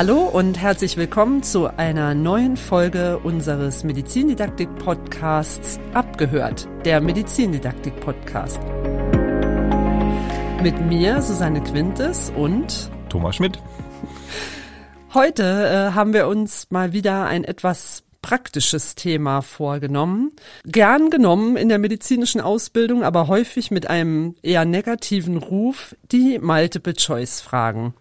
Hallo und herzlich willkommen zu einer neuen Folge unseres Medizindidaktik-Podcasts Abgehört, der Medizindidaktik-Podcast. Mit mir, Susanne Quintes und Thomas Schmidt. Heute äh, haben wir uns mal wieder ein etwas praktisches Thema vorgenommen. Gern genommen in der medizinischen Ausbildung, aber häufig mit einem eher negativen Ruf, die Multiple-Choice-Fragen.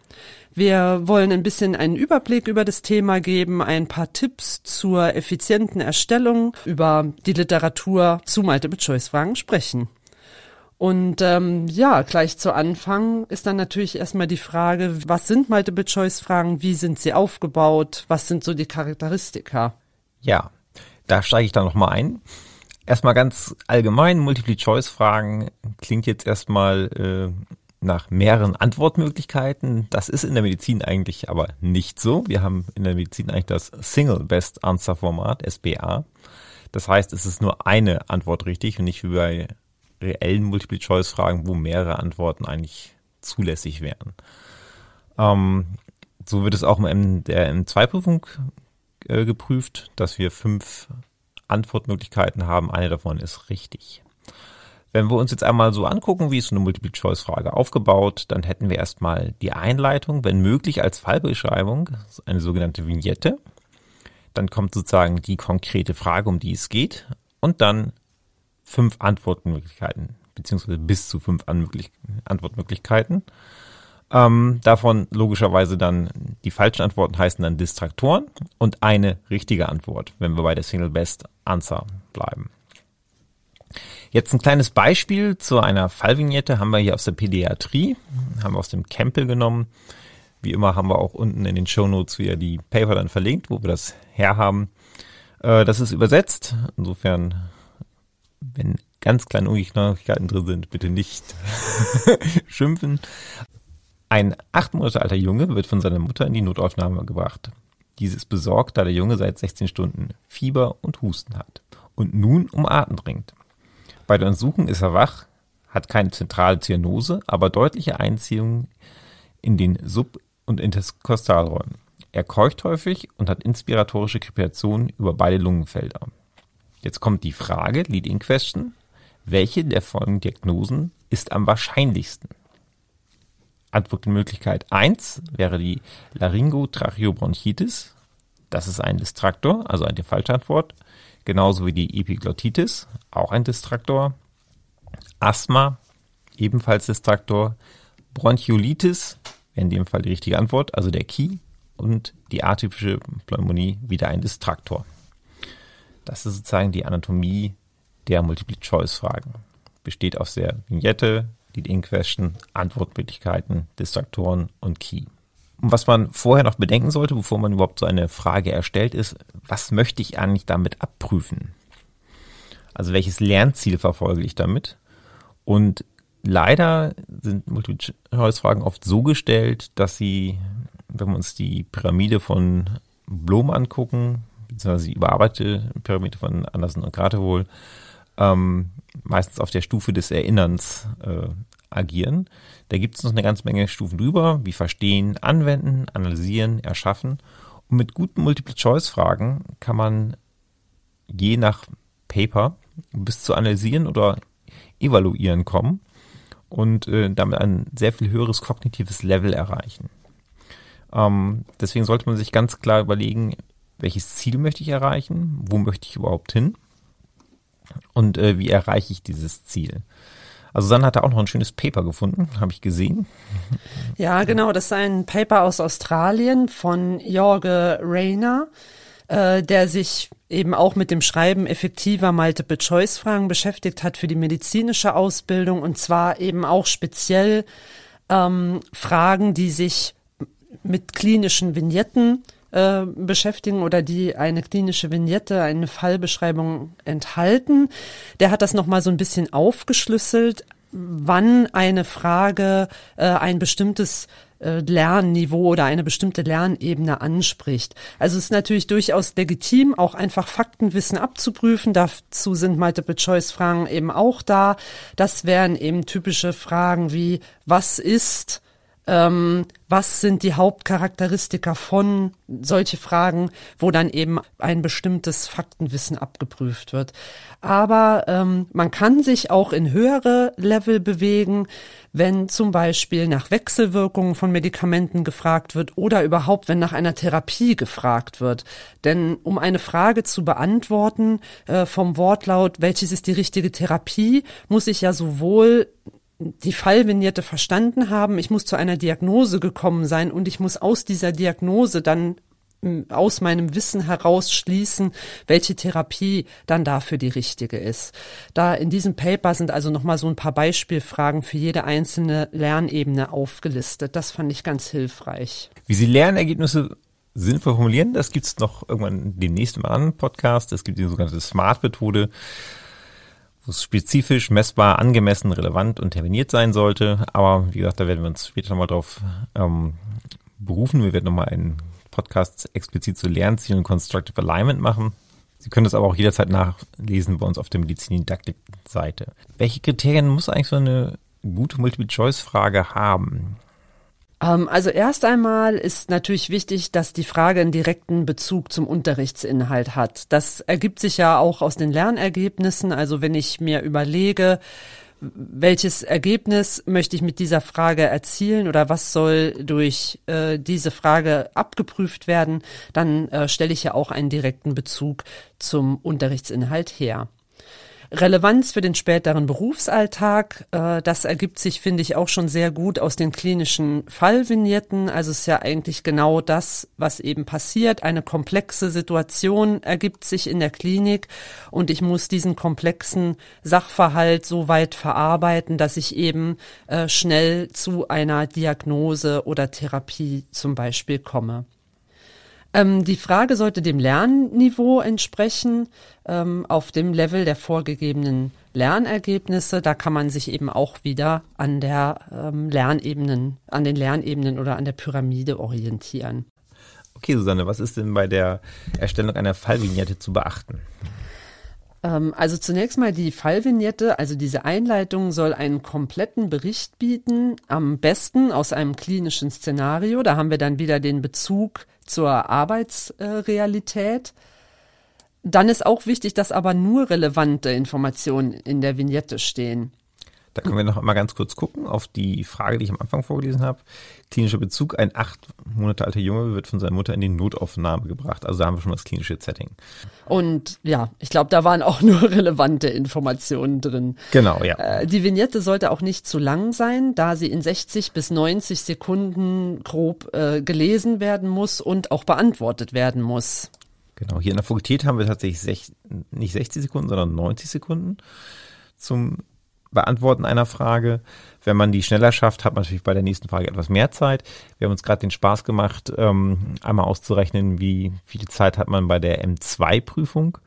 Wir wollen ein bisschen einen Überblick über das Thema geben, ein paar Tipps zur effizienten Erstellung, über die Literatur zu Multiple-Choice-Fragen sprechen. Und ähm, ja, gleich zu Anfang ist dann natürlich erstmal die Frage, was sind Multiple-Choice-Fragen, wie sind sie aufgebaut, was sind so die Charakteristika? Ja, da steige ich dann nochmal ein. Erstmal ganz allgemein, Multiple-Choice-Fragen klingt jetzt erstmal äh, nach mehreren Antwortmöglichkeiten. Das ist in der Medizin eigentlich aber nicht so. Wir haben in der Medizin eigentlich das Single Best Answer Format, SBA. Das heißt, es ist nur eine Antwort richtig und nicht wie bei reellen Multiple-Choice-Fragen, wo mehrere Antworten eigentlich zulässig wären. Ähm, so wird es auch in der M2-Prüfung äh, geprüft, dass wir fünf Antwortmöglichkeiten haben. Eine davon ist richtig. Wenn wir uns jetzt einmal so angucken, wie ist eine Multiple-Choice-Frage aufgebaut, dann hätten wir erstmal die Einleitung, wenn möglich als Fallbeschreibung, eine sogenannte Vignette. Dann kommt sozusagen die konkrete Frage, um die es geht. Und dann fünf Antwortmöglichkeiten, beziehungsweise bis zu fünf Antwortmöglichkeiten. Ähm, davon logischerweise dann die falschen Antworten heißen dann Distraktoren und eine richtige Antwort, wenn wir bei der Single Best Answer bleiben. Jetzt ein kleines Beispiel zu einer Fallvignette haben wir hier aus der Pädiatrie, haben wir aus dem Campbell genommen. Wie immer haben wir auch unten in den Show Notes wieder die Paper dann verlinkt, wo wir das herhaben. Äh, das ist übersetzt. Insofern, wenn ganz kleine Ungenauigkeiten drin sind, bitte nicht schimpfen. Ein acht Monate alter Junge wird von seiner Mutter in die Notaufnahme gebracht. Diese ist besorgt, da der Junge seit 16 Stunden Fieber und Husten hat und nun um Atem dringt. Bei der Untersuchung ist er wach, hat keine zentrale Zyanose, aber deutliche Einziehungen in den Sub- und Interkostalräumen. Er keucht häufig und hat inspiratorische Krepitationen über beide Lungenfelder. Jetzt kommt die Frage, Lead-in Question, welche der folgenden Diagnosen ist am wahrscheinlichsten? Antwortmöglichkeit 1 wäre die Laryngotracheobronchitis. Das ist ein Distraktor, also eine falsche Antwort genauso wie die Epiglottitis, auch ein Distraktor. Asthma, ebenfalls Distraktor. Bronchiolitis wäre in dem Fall die richtige Antwort, also der Key. Und die atypische Pneumonie wieder ein Distraktor. Das ist sozusagen die Anatomie der Multiple-Choice-Fragen. Besteht aus der Vignette, Lead-in-Question, Antwortmöglichkeiten, Distraktoren und Key. Und was man vorher noch bedenken sollte, bevor man überhaupt so eine Frage erstellt, ist, was möchte ich eigentlich damit abprüfen? Also welches Lernziel verfolge ich damit? Und leider sind Multiple-Choice-Fragen oft so gestellt, dass sie, wenn wir uns die Pyramide von Blom angucken, beziehungsweise die überarbeitete Pyramide von Anderson und Gratewohl, ähm, meistens auf der Stufe des Erinnerns äh, agieren. Da gibt es noch eine ganze Menge Stufen drüber, wie verstehen, anwenden, analysieren, erschaffen. Mit guten Multiple-Choice-Fragen kann man je nach Paper bis zu analysieren oder evaluieren kommen und äh, damit ein sehr viel höheres kognitives Level erreichen. Ähm, deswegen sollte man sich ganz klar überlegen, welches Ziel möchte ich erreichen, wo möchte ich überhaupt hin und äh, wie erreiche ich dieses Ziel. Also Susanne hatte auch noch ein schönes Paper gefunden, habe ich gesehen. Ja, genau, das ist ein Paper aus Australien von Jorge Rayner, äh, der sich eben auch mit dem Schreiben effektiver Multiple-Choice-Fragen beschäftigt hat für die medizinische Ausbildung und zwar eben auch speziell ähm, Fragen, die sich mit klinischen Vignetten äh, beschäftigen oder die eine klinische Vignette, eine Fallbeschreibung enthalten. Der hat das nochmal so ein bisschen aufgeschlüsselt wann eine Frage äh, ein bestimmtes äh, Lernniveau oder eine bestimmte Lernebene anspricht. Also es ist natürlich durchaus legitim, auch einfach Faktenwissen abzuprüfen. Dazu sind Multiple-Choice-Fragen eben auch da. Das wären eben typische Fragen wie, was ist ähm, was sind die Hauptcharakteristika von solche Fragen, wo dann eben ein bestimmtes Faktenwissen abgeprüft wird. Aber ähm, man kann sich auch in höhere Level bewegen, wenn zum Beispiel nach Wechselwirkungen von Medikamenten gefragt wird oder überhaupt, wenn nach einer Therapie gefragt wird. Denn um eine Frage zu beantworten äh, vom Wortlaut, welches ist die richtige Therapie, muss ich ja sowohl die Fallvignette verstanden haben, ich muss zu einer Diagnose gekommen sein und ich muss aus dieser Diagnose dann aus meinem Wissen heraus schließen, welche Therapie dann dafür die richtige ist. Da in diesem Paper sind also nochmal so ein paar Beispielfragen für jede einzelne Lernebene aufgelistet. Das fand ich ganz hilfreich. Wie Sie Lernergebnisse sinnvoll formulieren, das gibt's noch irgendwann demnächst im anderen Podcast. Es gibt die sogenannte SMART-Methode wo es spezifisch, messbar, angemessen, relevant und terminiert sein sollte. Aber wie gesagt, da werden wir uns später nochmal drauf ähm, berufen. Wir werden nochmal einen Podcast explizit zu Lernzielen und Constructive Alignment machen. Sie können das aber auch jederzeit nachlesen bei uns auf der Medizin-Didaktik-Seite. Welche Kriterien muss eigentlich so eine gute Multiple-Choice-Frage haben? Ähm, also erst einmal ist natürlich wichtig, dass die Frage einen direkten Bezug zum Unterrichtsinhalt hat. Das ergibt sich ja auch aus den Lernergebnissen. Also wenn ich mir überlege, welches Ergebnis möchte ich mit dieser Frage erzielen oder was soll durch äh, diese Frage abgeprüft werden, dann äh, stelle ich ja auch einen direkten Bezug zum Unterrichtsinhalt her. Relevanz für den späteren Berufsalltag, äh, das ergibt sich, finde ich, auch schon sehr gut aus den klinischen Fallvignetten. Also es ist ja eigentlich genau das, was eben passiert. Eine komplexe Situation ergibt sich in der Klinik und ich muss diesen komplexen Sachverhalt so weit verarbeiten, dass ich eben äh, schnell zu einer Diagnose oder Therapie zum Beispiel komme. Ähm, die Frage sollte dem Lernniveau entsprechen, ähm, auf dem Level der vorgegebenen Lernergebnisse. Da kann man sich eben auch wieder an der ähm, Lernebenen, an den Lernebenen oder an der Pyramide orientieren. Okay, Susanne, was ist denn bei der Erstellung einer Fallvignette zu beachten? Ähm, also zunächst mal die Fallvignette, also diese Einleitung soll einen kompletten Bericht bieten, am besten aus einem klinischen Szenario. Da haben wir dann wieder den Bezug zur Arbeitsrealität. Dann ist auch wichtig, dass aber nur relevante Informationen in der Vignette stehen. Da können wir noch mal ganz kurz gucken auf die Frage, die ich am Anfang vorgelesen habe. Klinischer Bezug. Ein acht Monate alter Junge wird von seiner Mutter in die Notaufnahme gebracht. Also da haben wir schon das klinische Setting. Und ja, ich glaube, da waren auch nur relevante Informationen drin. Genau, ja. Äh, die Vignette sollte auch nicht zu lang sein, da sie in 60 bis 90 Sekunden grob äh, gelesen werden muss und auch beantwortet werden muss. Genau, hier in der Fakultät haben wir tatsächlich sech, nicht 60 Sekunden, sondern 90 Sekunden zum Beantworten einer Frage. Wenn man die schneller schafft, hat man natürlich bei der nächsten Frage etwas mehr Zeit. Wir haben uns gerade den Spaß gemacht, ähm, einmal auszurechnen, wie viel Zeit hat man bei der M2-Prüfung.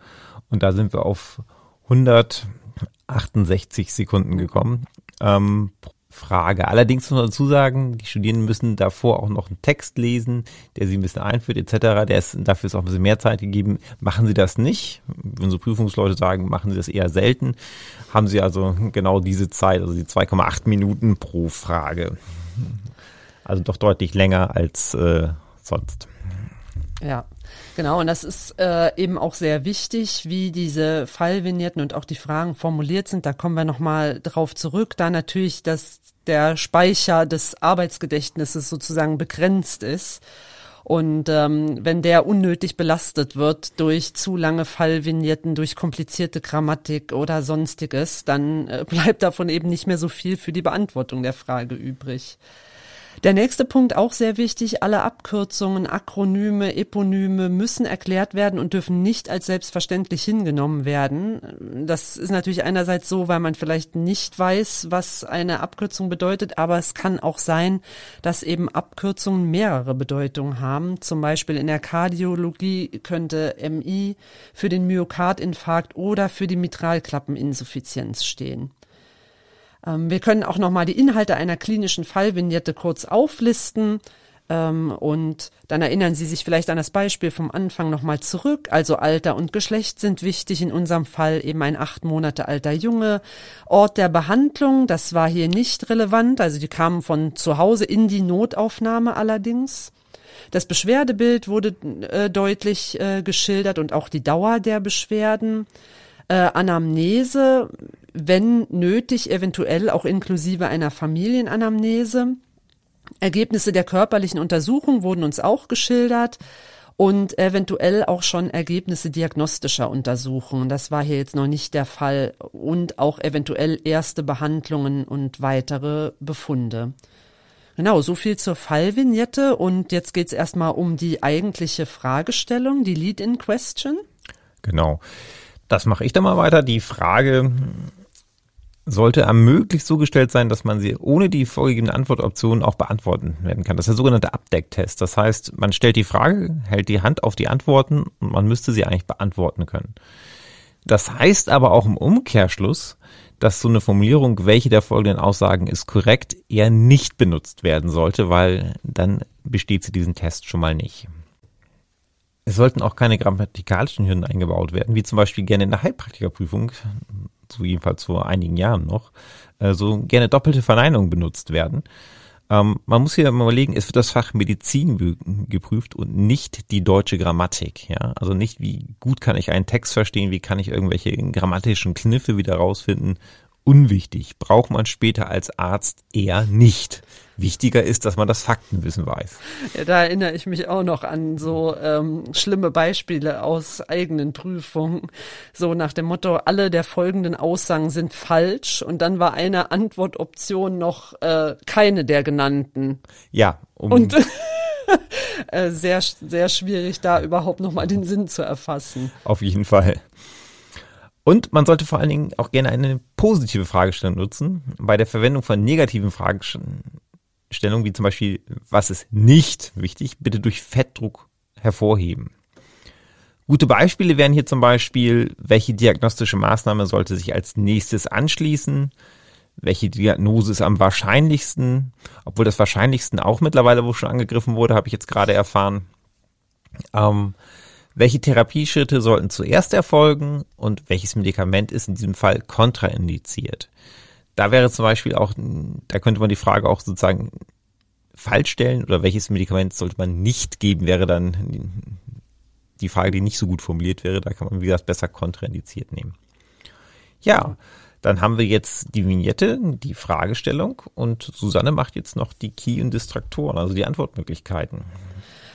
Und da sind wir auf 168 Sekunden gekommen ähm, Frage. Allerdings muss man dazu sagen, die Studierenden müssen davor auch noch einen Text lesen, der sie ein bisschen einführt etc. Der ist, dafür ist auch ein bisschen mehr Zeit gegeben. Machen sie das nicht, unsere Prüfungsleute sagen, machen sie das eher selten, haben sie also genau diese Zeit, also die 2,8 Minuten pro Frage. Also doch deutlich länger als äh, sonst. Ja, genau. Und das ist äh, eben auch sehr wichtig, wie diese Fallvignetten und auch die Fragen formuliert sind. Da kommen wir nochmal drauf zurück. Da natürlich das der Speicher des Arbeitsgedächtnisses sozusagen begrenzt ist. Und ähm, wenn der unnötig belastet wird durch zu lange Fallvignetten, durch komplizierte Grammatik oder sonstiges, dann äh, bleibt davon eben nicht mehr so viel für die Beantwortung der Frage übrig. Der nächste Punkt auch sehr wichtig. Alle Abkürzungen, Akronyme, Eponyme müssen erklärt werden und dürfen nicht als selbstverständlich hingenommen werden. Das ist natürlich einerseits so, weil man vielleicht nicht weiß, was eine Abkürzung bedeutet, aber es kann auch sein, dass eben Abkürzungen mehrere Bedeutungen haben. Zum Beispiel in der Kardiologie könnte MI für den Myokardinfarkt oder für die Mitralklappeninsuffizienz stehen. Ähm, wir können auch nochmal die Inhalte einer klinischen Fallvignette kurz auflisten. Ähm, und dann erinnern Sie sich vielleicht an das Beispiel vom Anfang nochmal zurück. Also Alter und Geschlecht sind wichtig. In unserem Fall eben ein acht Monate alter Junge. Ort der Behandlung, das war hier nicht relevant. Also die kamen von zu Hause in die Notaufnahme allerdings. Das Beschwerdebild wurde äh, deutlich äh, geschildert und auch die Dauer der Beschwerden. Äh, Anamnese, wenn nötig, eventuell auch inklusive einer Familienanamnese. Ergebnisse der körperlichen Untersuchung wurden uns auch geschildert und eventuell auch schon Ergebnisse diagnostischer Untersuchungen. Das war hier jetzt noch nicht der Fall und auch eventuell erste Behandlungen und weitere Befunde. Genau, so viel zur Fallvignette und jetzt geht's erstmal um die eigentliche Fragestellung, die Lead-in-Question. Genau. Das mache ich dann mal weiter. Die Frage sollte am möglichst so gestellt sein, dass man sie ohne die vorgegebene Antwortoption auch beantworten werden kann. Das ist der sogenannte Abdecktest. Das heißt, man stellt die Frage, hält die Hand auf die Antworten und man müsste sie eigentlich beantworten können. Das heißt aber auch im Umkehrschluss, dass so eine Formulierung, welche der folgenden Aussagen ist korrekt, eher nicht benutzt werden sollte, weil dann besteht sie diesen Test schon mal nicht. Es sollten auch keine grammatikalischen Hürden eingebaut werden, wie zum Beispiel gerne in der Heilpraktikerprüfung so jedenfalls vor einigen Jahren noch, äh, so gerne doppelte Verneinungen benutzt werden. Ähm, man muss hier mal überlegen, es wird das Fach Medizin geprüft und nicht die deutsche Grammatik. Ja? Also nicht, wie gut kann ich einen Text verstehen, wie kann ich irgendwelche grammatischen Kniffe wieder rausfinden unwichtig, braucht man später als Arzt eher nicht. Wichtiger ist, dass man das Faktenwissen weiß. Ja, da erinnere ich mich auch noch an so ähm, schlimme Beispiele aus eigenen Prüfungen. So nach dem Motto, alle der folgenden Aussagen sind falsch und dann war eine Antwortoption noch äh, keine der genannten. Ja. Um und äh, sehr, sehr schwierig, da überhaupt nochmal den Sinn zu erfassen. Auf jeden Fall. Und man sollte vor allen Dingen auch gerne eine positive Fragestellung nutzen. Bei der Verwendung von negativen Fragestellungen, wie zum Beispiel, was ist nicht wichtig, bitte durch Fettdruck hervorheben. Gute Beispiele wären hier zum Beispiel, welche diagnostische Maßnahme sollte sich als nächstes anschließen, welche Diagnose ist am wahrscheinlichsten, obwohl das wahrscheinlichsten auch mittlerweile wo schon angegriffen wurde, habe ich jetzt gerade erfahren. Ähm, welche Therapieschritte sollten zuerst erfolgen und welches Medikament ist in diesem Fall kontraindiziert? Da wäre zum Beispiel auch, da könnte man die Frage auch sozusagen falsch stellen oder welches Medikament sollte man nicht geben, wäre dann die Frage, die nicht so gut formuliert wäre. Da kann man, wie gesagt, besser kontraindiziert nehmen. Ja, dann haben wir jetzt die Vignette, die Fragestellung und Susanne macht jetzt noch die Key- und Distraktoren, also die Antwortmöglichkeiten.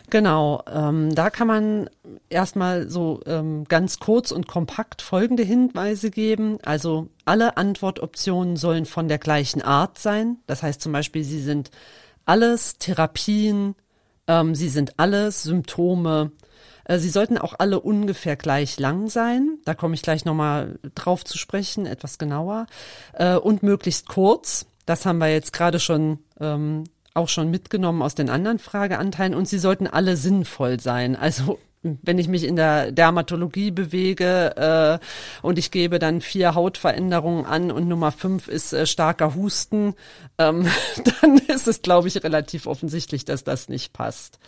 Genau, ähm, da kann man erstmal so ähm, ganz kurz und kompakt folgende Hinweise geben. Also alle Antwortoptionen sollen von der gleichen Art sein. Das heißt zum Beispiel, sie sind alles Therapien, ähm, sie sind alles Symptome. Äh, sie sollten auch alle ungefähr gleich lang sein. Da komme ich gleich nochmal drauf zu sprechen, etwas genauer. Äh, und möglichst kurz. Das haben wir jetzt gerade schon ähm, auch schon mitgenommen aus den anderen Frageanteilen und sie sollten alle sinnvoll sein. Also wenn ich mich in der Dermatologie bewege äh, und ich gebe dann vier Hautveränderungen an und Nummer fünf ist äh, starker Husten, ähm, dann ist es, glaube ich, relativ offensichtlich, dass das nicht passt.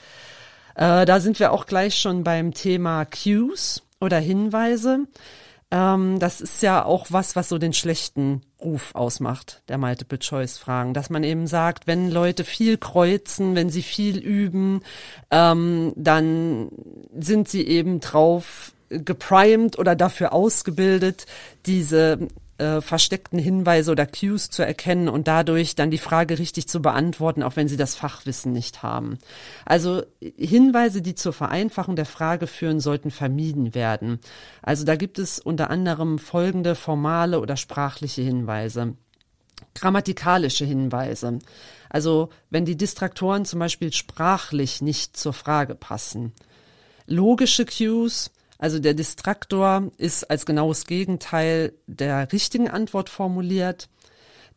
Äh, da sind wir auch gleich schon beim Thema Cues oder Hinweise. Ähm, das ist ja auch was, was so den schlechten Ruf ausmacht, der Multiple-Choice-Fragen. Dass man eben sagt, wenn Leute viel kreuzen, wenn sie viel üben, ähm, dann sind sie eben drauf geprimed oder dafür ausgebildet, diese äh, versteckten Hinweise oder Cues zu erkennen und dadurch dann die Frage richtig zu beantworten, auch wenn sie das Fachwissen nicht haben. Also Hinweise, die zur Vereinfachung der Frage führen, sollten vermieden werden. Also da gibt es unter anderem folgende formale oder sprachliche Hinweise. Grammatikalische Hinweise. Also wenn die Distraktoren zum Beispiel sprachlich nicht zur Frage passen. Logische Cues, also der Distraktor ist als genaues Gegenteil der richtigen Antwort formuliert.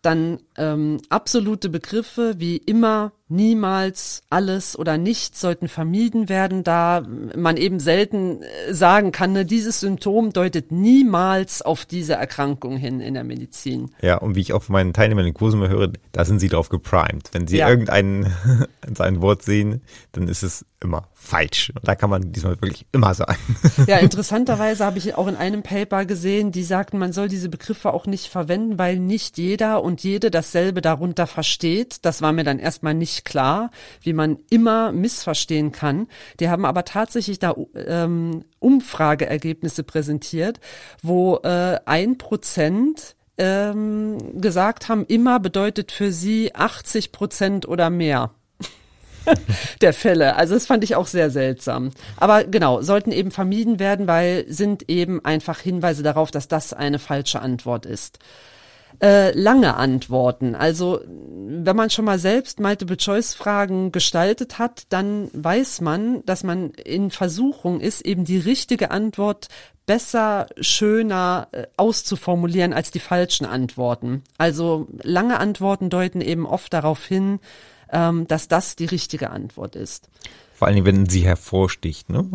Dann ähm, absolute Begriffe wie immer, niemals alles oder nichts sollten vermieden werden, da man eben selten äh, sagen kann, ne, dieses Symptom deutet niemals auf diese Erkrankung hin in der Medizin. Ja, und wie ich auch von meinen Teilnehmern in Kursen mal höre, da sind sie drauf geprimed. Wenn sie ja. irgendein ein Wort sehen, dann ist es immer falsch. Und da kann man diesmal wirklich immer sagen. Ja, interessanterweise habe ich auch in einem Paper gesehen, die sagten, man soll diese Begriffe auch nicht verwenden, weil nicht jeder und jede dasselbe darunter versteht. Das war mir dann erstmal klar, wie man immer missverstehen kann. Die haben aber tatsächlich da ähm, Umfrageergebnisse präsentiert, wo äh, ein Prozent ähm, gesagt haben, immer bedeutet für sie 80 Prozent oder mehr. der Fälle. Also das fand ich auch sehr seltsam. Aber genau, sollten eben vermieden werden, weil sind eben einfach Hinweise darauf, dass das eine falsche Antwort ist. Äh, lange Antworten. Also wenn man schon mal selbst Multiple-Choice-Fragen gestaltet hat, dann weiß man, dass man in Versuchung ist, eben die richtige Antwort besser, schöner äh, auszuformulieren als die falschen Antworten. Also lange Antworten deuten eben oft darauf hin, ähm, dass das die richtige Antwort ist. Vor allen Dingen, wenn sie hervorsticht, ne?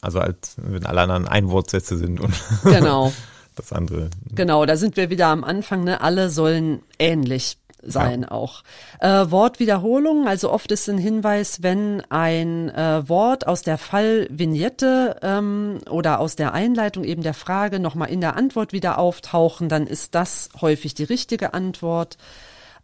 Also als wenn alle anderen Einwortsätze sind und genau. das andere. Genau, da sind wir wieder am Anfang, ne? Alle sollen ähnlich sein ja. auch. Äh, Wortwiederholung, also oft ist ein Hinweis, wenn ein äh, Wort aus der Fallvignette ähm, oder aus der Einleitung eben der Frage nochmal in der Antwort wieder auftauchen, dann ist das häufig die richtige Antwort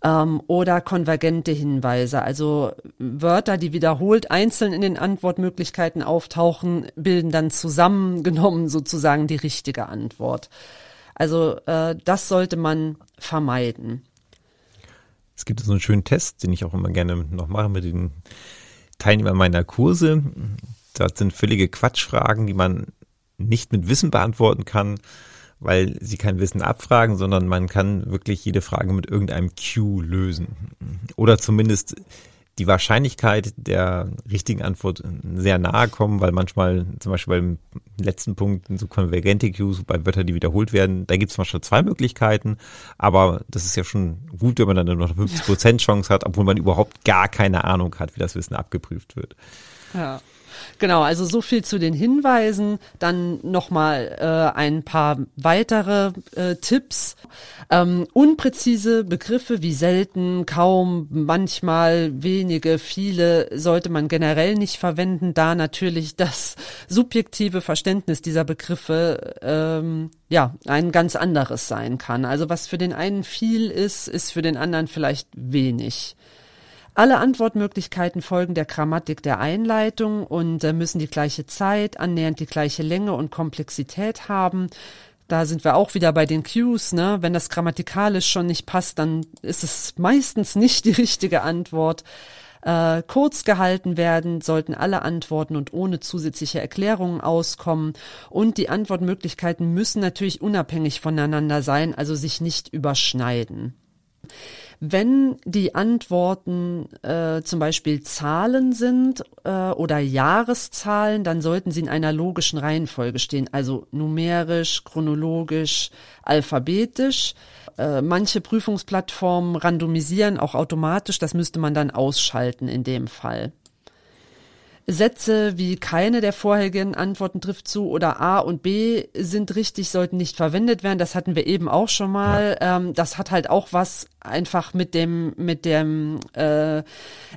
ähm, oder konvergente Hinweise, also Wörter, die wiederholt einzeln in den Antwortmöglichkeiten auftauchen, bilden dann zusammengenommen sozusagen die richtige Antwort. Also äh, das sollte man vermeiden. Es gibt so einen schönen Test, den ich auch immer gerne noch mache mit den Teilnehmern meiner Kurse. Das sind völlige Quatschfragen, die man nicht mit Wissen beantworten kann, weil sie kein Wissen abfragen, sondern man kann wirklich jede Frage mit irgendeinem Q lösen. Oder zumindest die Wahrscheinlichkeit der richtigen Antwort sehr nahe kommen, weil manchmal, zum Beispiel beim letzten Punkt, so konvergente Qs, bei Wörtern, die wiederholt werden, da gibt es manchmal zwei Möglichkeiten, aber das ist ja schon gut, wenn man dann nur noch 50% Chance hat, obwohl man überhaupt gar keine Ahnung hat, wie das Wissen abgeprüft wird. Ja. Genau, also so viel zu den Hinweisen. Dann nochmal äh, ein paar weitere äh, Tipps. Ähm, unpräzise Begriffe wie selten, kaum, manchmal, wenige, viele sollte man generell nicht verwenden, da natürlich das subjektive Verständnis dieser Begriffe ähm, ja ein ganz anderes sein kann. Also was für den einen viel ist, ist für den anderen vielleicht wenig. Alle Antwortmöglichkeiten folgen der Grammatik der Einleitung und äh, müssen die gleiche Zeit, annähernd die gleiche Länge und Komplexität haben. Da sind wir auch wieder bei den Cues, ne? Wenn das grammatikalisch schon nicht passt, dann ist es meistens nicht die richtige Antwort. Äh, kurz gehalten werden, sollten alle Antworten und ohne zusätzliche Erklärungen auskommen. Und die Antwortmöglichkeiten müssen natürlich unabhängig voneinander sein, also sich nicht überschneiden. Wenn die Antworten äh, zum Beispiel Zahlen sind äh, oder Jahreszahlen, dann sollten sie in einer logischen Reihenfolge stehen, also numerisch, chronologisch, alphabetisch. Äh, manche Prüfungsplattformen randomisieren auch automatisch, das müsste man dann ausschalten in dem Fall. Sätze wie keine der vorherigen Antworten trifft zu oder A und B sind richtig, sollten nicht verwendet werden. Das hatten wir eben auch schon mal. Ja. Ähm, das hat halt auch was einfach mit dem mit dem äh,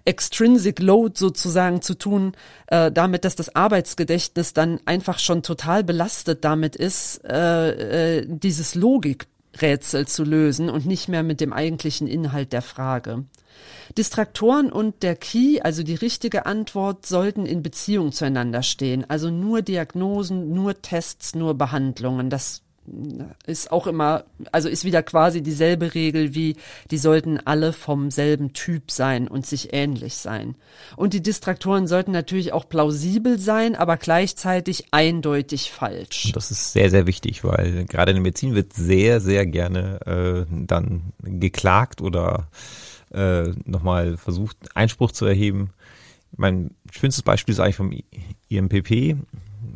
Extrinsic Load sozusagen zu tun, äh, damit, dass das Arbeitsgedächtnis dann einfach schon total belastet damit ist, äh, äh, dieses Logikrätsel zu lösen und nicht mehr mit dem eigentlichen Inhalt der Frage. Distraktoren und der Key, also die richtige Antwort, sollten in Beziehung zueinander stehen. Also nur Diagnosen, nur Tests, nur Behandlungen. Das ist auch immer, also ist wieder quasi dieselbe Regel wie, die sollten alle vom selben Typ sein und sich ähnlich sein. Und die Distraktoren sollten natürlich auch plausibel sein, aber gleichzeitig eindeutig falsch. Das ist sehr, sehr wichtig, weil gerade in der Medizin wird sehr, sehr gerne äh, dann geklagt oder äh, nochmal versucht, Einspruch zu erheben. Mein schönstes Beispiel ist eigentlich vom IMPP,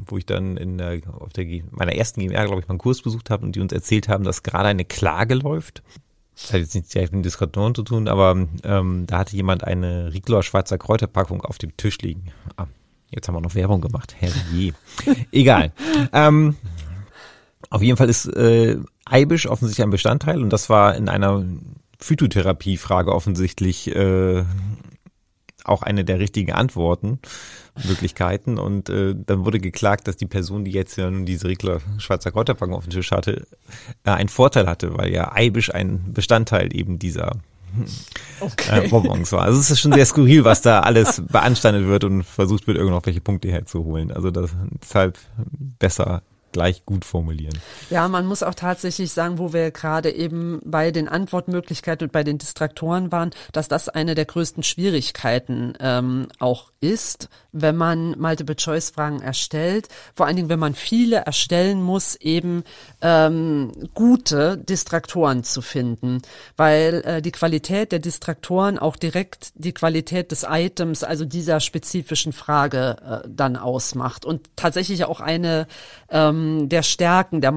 wo ich dann in der, auf der, meiner ersten GMR, glaube ich, mal einen Kurs besucht habe und die uns erzählt haben, dass gerade eine Klage läuft Das hat jetzt nichts direkt mit Diskretion zu tun, aber ähm, da hatte jemand eine Riegler Schweizer Kräuterpackung auf dem Tisch liegen. Ah, jetzt haben wir noch Werbung gemacht. Herrje. Egal. ähm, auf jeden Fall ist äh, Eibisch offensichtlich ein Bestandteil und das war in einer Phytotherapie-Frage offensichtlich äh, auch eine der richtigen Antworten, Möglichkeiten. Und äh, dann wurde geklagt, dass die Person, die jetzt ja nun diese Riegler Schweizer Kräuterpackung auf dem Tisch hatte, äh, einen Vorteil hatte, weil ja Eibisch ein Bestandteil eben dieser okay. äh, Bonbons war. Also es ist schon sehr skurril, was da alles beanstandet wird und versucht wird, irgendwelche Punkte herzuholen. Also das, deshalb besser gleich gut formulieren. Ja, man muss auch tatsächlich sagen, wo wir gerade eben bei den Antwortmöglichkeiten und bei den Distraktoren waren, dass das eine der größten Schwierigkeiten ähm, auch ist, wenn man Multiple-Choice-Fragen erstellt. Vor allen Dingen, wenn man viele erstellen muss, eben ähm, gute Distraktoren zu finden, weil äh, die Qualität der Distraktoren auch direkt die Qualität des Items, also dieser spezifischen Frage äh, dann ausmacht und tatsächlich auch eine ähm, der Stärken der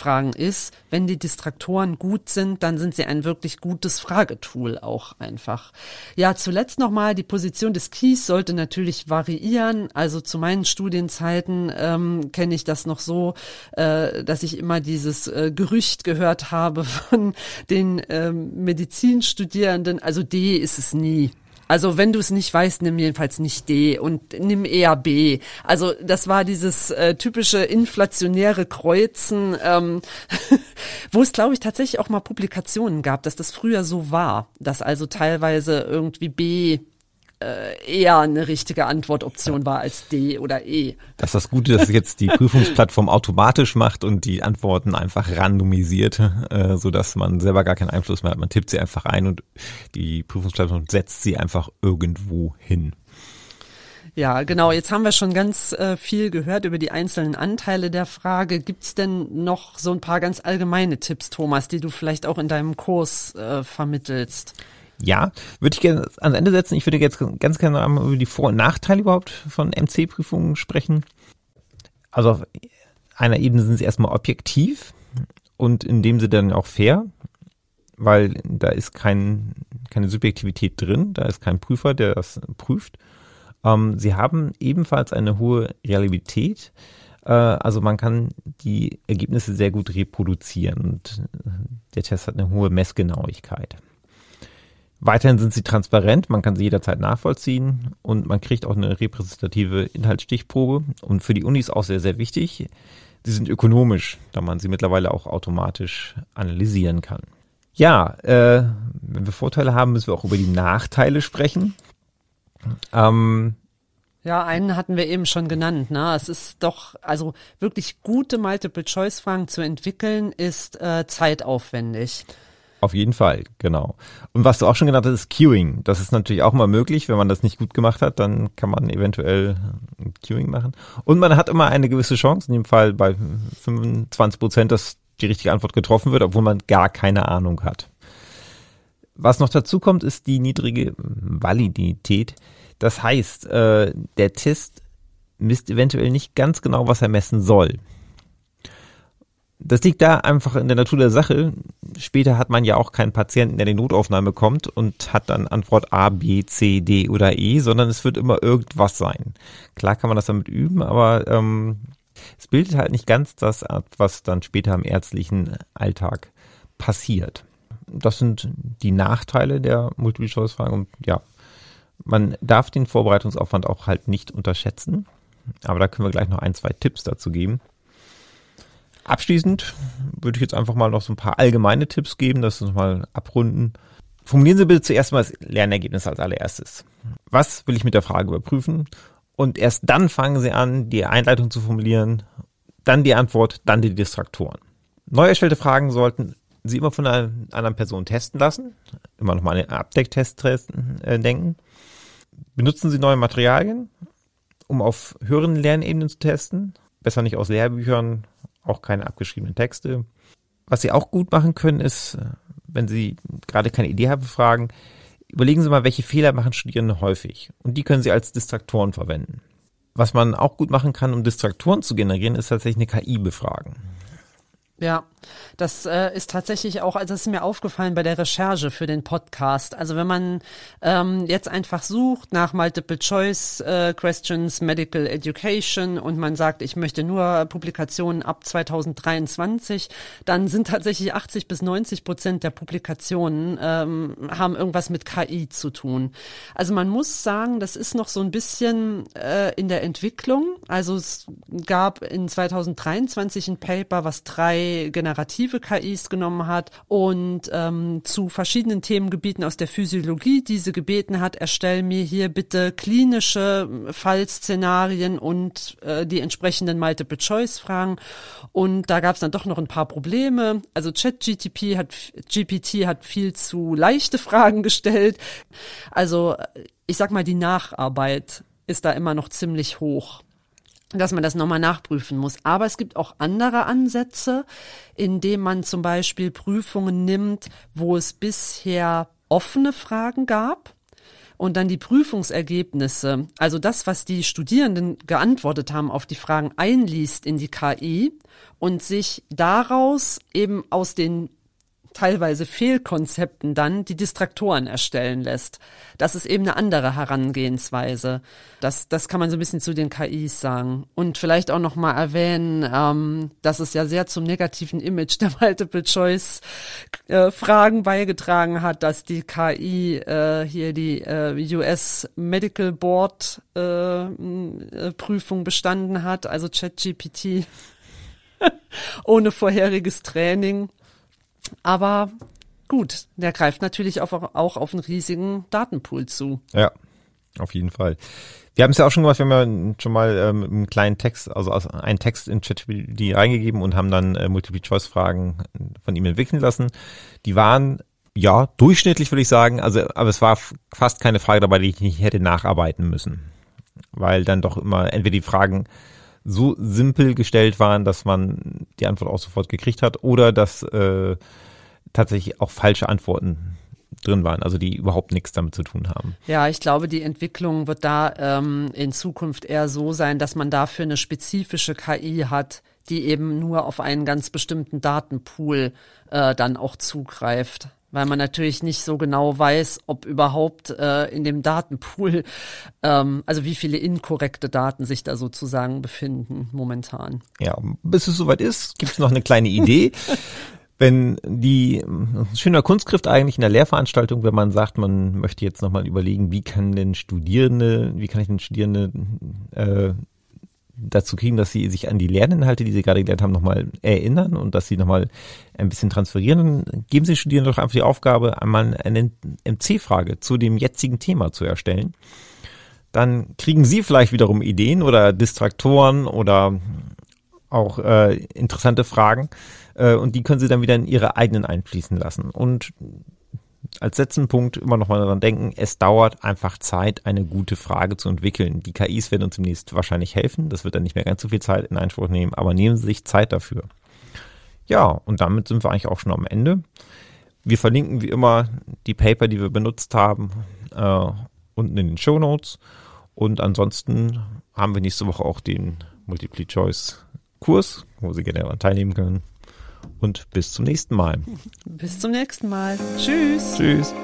Multiple-Choice-Fragen ist. Wenn die Distraktoren gut sind, dann sind sie ein wirklich gutes Fragetool auch einfach. Ja, zuletzt nochmal, die Position des Keys sollte natürlich variieren. Also zu meinen Studienzeiten ähm, kenne ich das noch so, äh, dass ich immer dieses äh, Gerücht gehört habe von den ähm, Medizinstudierenden. Also D ist es nie. Also wenn du es nicht weißt, nimm jedenfalls nicht D und nimm eher B. Also das war dieses äh, typische inflationäre Kreuzen, ähm, wo es, glaube ich, tatsächlich auch mal Publikationen gab, dass das früher so war, dass also teilweise irgendwie B äh, eher eine richtige Antwortoption war als D oder E. Das ist das Gute, dass jetzt die Prüfungsplattform automatisch macht und die Antworten einfach randomisiert, äh, so dass man selber gar keinen Einfluss mehr hat. Man tippt sie einfach ein und die Prüfungsplattform setzt sie einfach irgendwo hin. Ja, genau. Jetzt haben wir schon ganz äh, viel gehört über die einzelnen Anteile der Frage. Gibt's denn noch so ein paar ganz allgemeine Tipps, Thomas, die du vielleicht auch in deinem Kurs äh, vermittelst? Ja, würde ich gerne ans Ende setzen. Ich würde jetzt ganz gerne einmal über die Vor- und Nachteile überhaupt von MC-Prüfungen sprechen. Also auf einer Ebene sind sie erstmal objektiv und in dem Sinne dann auch fair, weil da ist kein, keine Subjektivität drin, da ist kein Prüfer, der das prüft. Ähm, sie haben ebenfalls eine hohe Realität, äh, also man kann die Ergebnisse sehr gut reproduzieren und der Test hat eine hohe Messgenauigkeit. Weiterhin sind sie transparent, man kann sie jederzeit nachvollziehen und man kriegt auch eine repräsentative Inhaltsstichprobe. Und für die Unis auch sehr, sehr wichtig, sie sind ökonomisch, da man sie mittlerweile auch automatisch analysieren kann. Ja, äh, wenn wir Vorteile haben, müssen wir auch über die Nachteile sprechen. Ähm, ja, einen hatten wir eben schon genannt. Ne? Es ist doch, also wirklich gute Multiple-Choice-Fragen zu entwickeln, ist äh, zeitaufwendig. Auf jeden Fall, genau. Und was du auch schon genannt hast, ist Queuing. Das ist natürlich auch mal möglich. Wenn man das nicht gut gemacht hat, dann kann man eventuell Queuing machen. Und man hat immer eine gewisse Chance, in dem Fall bei 25 Prozent, dass die richtige Antwort getroffen wird, obwohl man gar keine Ahnung hat. Was noch dazu kommt, ist die niedrige Validität. Das heißt, äh, der Test misst eventuell nicht ganz genau, was er messen soll. Das liegt da einfach in der Natur der Sache. Später hat man ja auch keinen Patienten, der in die Notaufnahme kommt und hat dann Antwort A, B, C, D oder E, sondern es wird immer irgendwas sein. Klar kann man das damit üben, aber ähm, es bildet halt nicht ganz das ab, was dann später im ärztlichen Alltag passiert. Das sind die Nachteile der Multiple-Choice-Fragen und ja, man darf den Vorbereitungsaufwand auch halt nicht unterschätzen. Aber da können wir gleich noch ein, zwei Tipps dazu geben. Abschließend würde ich jetzt einfach mal noch so ein paar allgemeine Tipps geben, das uns mal abrunden. Formulieren Sie bitte zuerst mal das Lernergebnis als allererstes. Was will ich mit der Frage überprüfen? Und erst dann fangen Sie an, die Einleitung zu formulieren, dann die Antwort, dann die Distraktoren. Neu erstellte Fragen sollten Sie immer von einer anderen Person testen lassen. Immer nochmal an den Abdecktest äh, denken. Benutzen Sie neue Materialien, um auf höheren Lernebenen zu testen. Besser nicht aus Lehrbüchern auch keine abgeschriebenen Texte. Was Sie auch gut machen können, ist, äh, wenn Sie gerade keine Idee haben Fragen, überlegen Sie mal, welche Fehler machen Studierende häufig. Und die können Sie als Distraktoren verwenden. Was man auch gut machen kann, um Distraktoren zu generieren, ist tatsächlich eine KI befragen. Ja, Das äh, ist tatsächlich auch, also das ist mir aufgefallen bei der Recherche für den Podcast. Also wenn man ähm, jetzt einfach sucht nach Multiple Choice äh, Questions, Medical Education und man sagt, ich möchte nur Publikationen ab 2023, dann sind tatsächlich 80 bis 90 Prozent der Publikationen ähm, haben irgendwas mit KI zu tun. Also man muss sagen, das ist noch so ein bisschen äh, in der Entwicklung. Also es gab in 2023 ein Paper, was drei generative KIs genommen hat und ähm, zu verschiedenen Themengebieten aus der Physiologie diese gebeten hat, erstell mir hier bitte klinische Fallszenarien und äh, die entsprechenden Multiple-Choice-Fragen. Und da gab es dann doch noch ein paar Probleme. Also ChatGTP hat GPT hat viel zu leichte Fragen gestellt. Also ich sag mal, die Nacharbeit ist da immer noch ziemlich hoch dass man das nochmal nachprüfen muss. Aber es gibt auch andere Ansätze, indem man zum Beispiel Prüfungen nimmt, wo es bisher offene Fragen gab und dann die Prüfungsergebnisse, also das, was die Studierenden geantwortet haben auf die Fragen, einliest in die KI und sich daraus eben aus den teilweise Fehlkonzepten dann die Distraktoren erstellen lässt. Das ist eben eine andere Herangehensweise. Das, das kann man so ein bisschen zu den KIs sagen. Und vielleicht auch noch mal erwähnen, ähm, dass es ja sehr zum negativen Image der Multiple-Choice-Fragen äh, beigetragen hat, dass die KI äh, hier die äh, US Medical Board äh, äh, Prüfung bestanden hat, also ChatGPT ohne vorheriges Training. Aber gut, der greift natürlich auch, auch auf einen riesigen Datenpool zu. Ja, auf jeden Fall. Wir haben es ja auch schon gemacht, wir haben ja schon mal ähm, einen kleinen Text, also einen Text in ChatGPT reingegeben und haben dann äh, Multiple-Choice-Fragen von ihm entwickeln lassen. Die waren ja durchschnittlich, würde ich sagen, also aber es war fast keine Frage dabei, die ich nicht hätte nacharbeiten müssen, weil dann doch immer entweder die Fragen so simpel gestellt waren, dass man die Antwort auch sofort gekriegt hat oder dass äh, tatsächlich auch falsche Antworten drin waren, also die überhaupt nichts damit zu tun haben. Ja, ich glaube, die Entwicklung wird da ähm, in Zukunft eher so sein, dass man dafür eine spezifische KI hat, die eben nur auf einen ganz bestimmten Datenpool äh, dann auch zugreift weil man natürlich nicht so genau weiß, ob überhaupt äh, in dem Datenpool, ähm, also wie viele inkorrekte Daten sich da sozusagen befinden momentan. Ja, bis es soweit ist, gibt es noch eine kleine Idee. wenn die schöner Kunstgriff eigentlich in der Lehrveranstaltung, wenn man sagt, man möchte jetzt nochmal überlegen, wie kann denn Studierende, wie kann ich denn Studierende äh, dazu kriegen, dass sie sich an die Lerninhalte, die sie gerade gelernt haben, nochmal erinnern und dass sie nochmal ein bisschen transferieren. Dann geben Sie Studierenden doch einfach die Aufgabe, einmal eine MC-Frage zu dem jetzigen Thema zu erstellen. Dann kriegen Sie vielleicht wiederum Ideen oder Distraktoren oder auch äh, interessante Fragen äh, und die können Sie dann wieder in Ihre eigenen einfließen lassen. Und als letzten Punkt immer noch mal daran denken, es dauert einfach Zeit, eine gute Frage zu entwickeln. Die KIs werden uns demnächst wahrscheinlich helfen. Das wird dann nicht mehr ganz so viel Zeit in Anspruch nehmen, aber nehmen Sie sich Zeit dafür. Ja, und damit sind wir eigentlich auch schon am Ende. Wir verlinken wie immer die Paper, die wir benutzt haben, äh, unten in den Show Notes. Und ansonsten haben wir nächste Woche auch den Multiple Choice Kurs, wo Sie gerne daran teilnehmen können und bis zum nächsten Mal. Bis zum nächsten Mal. Tschüss. Tschüss.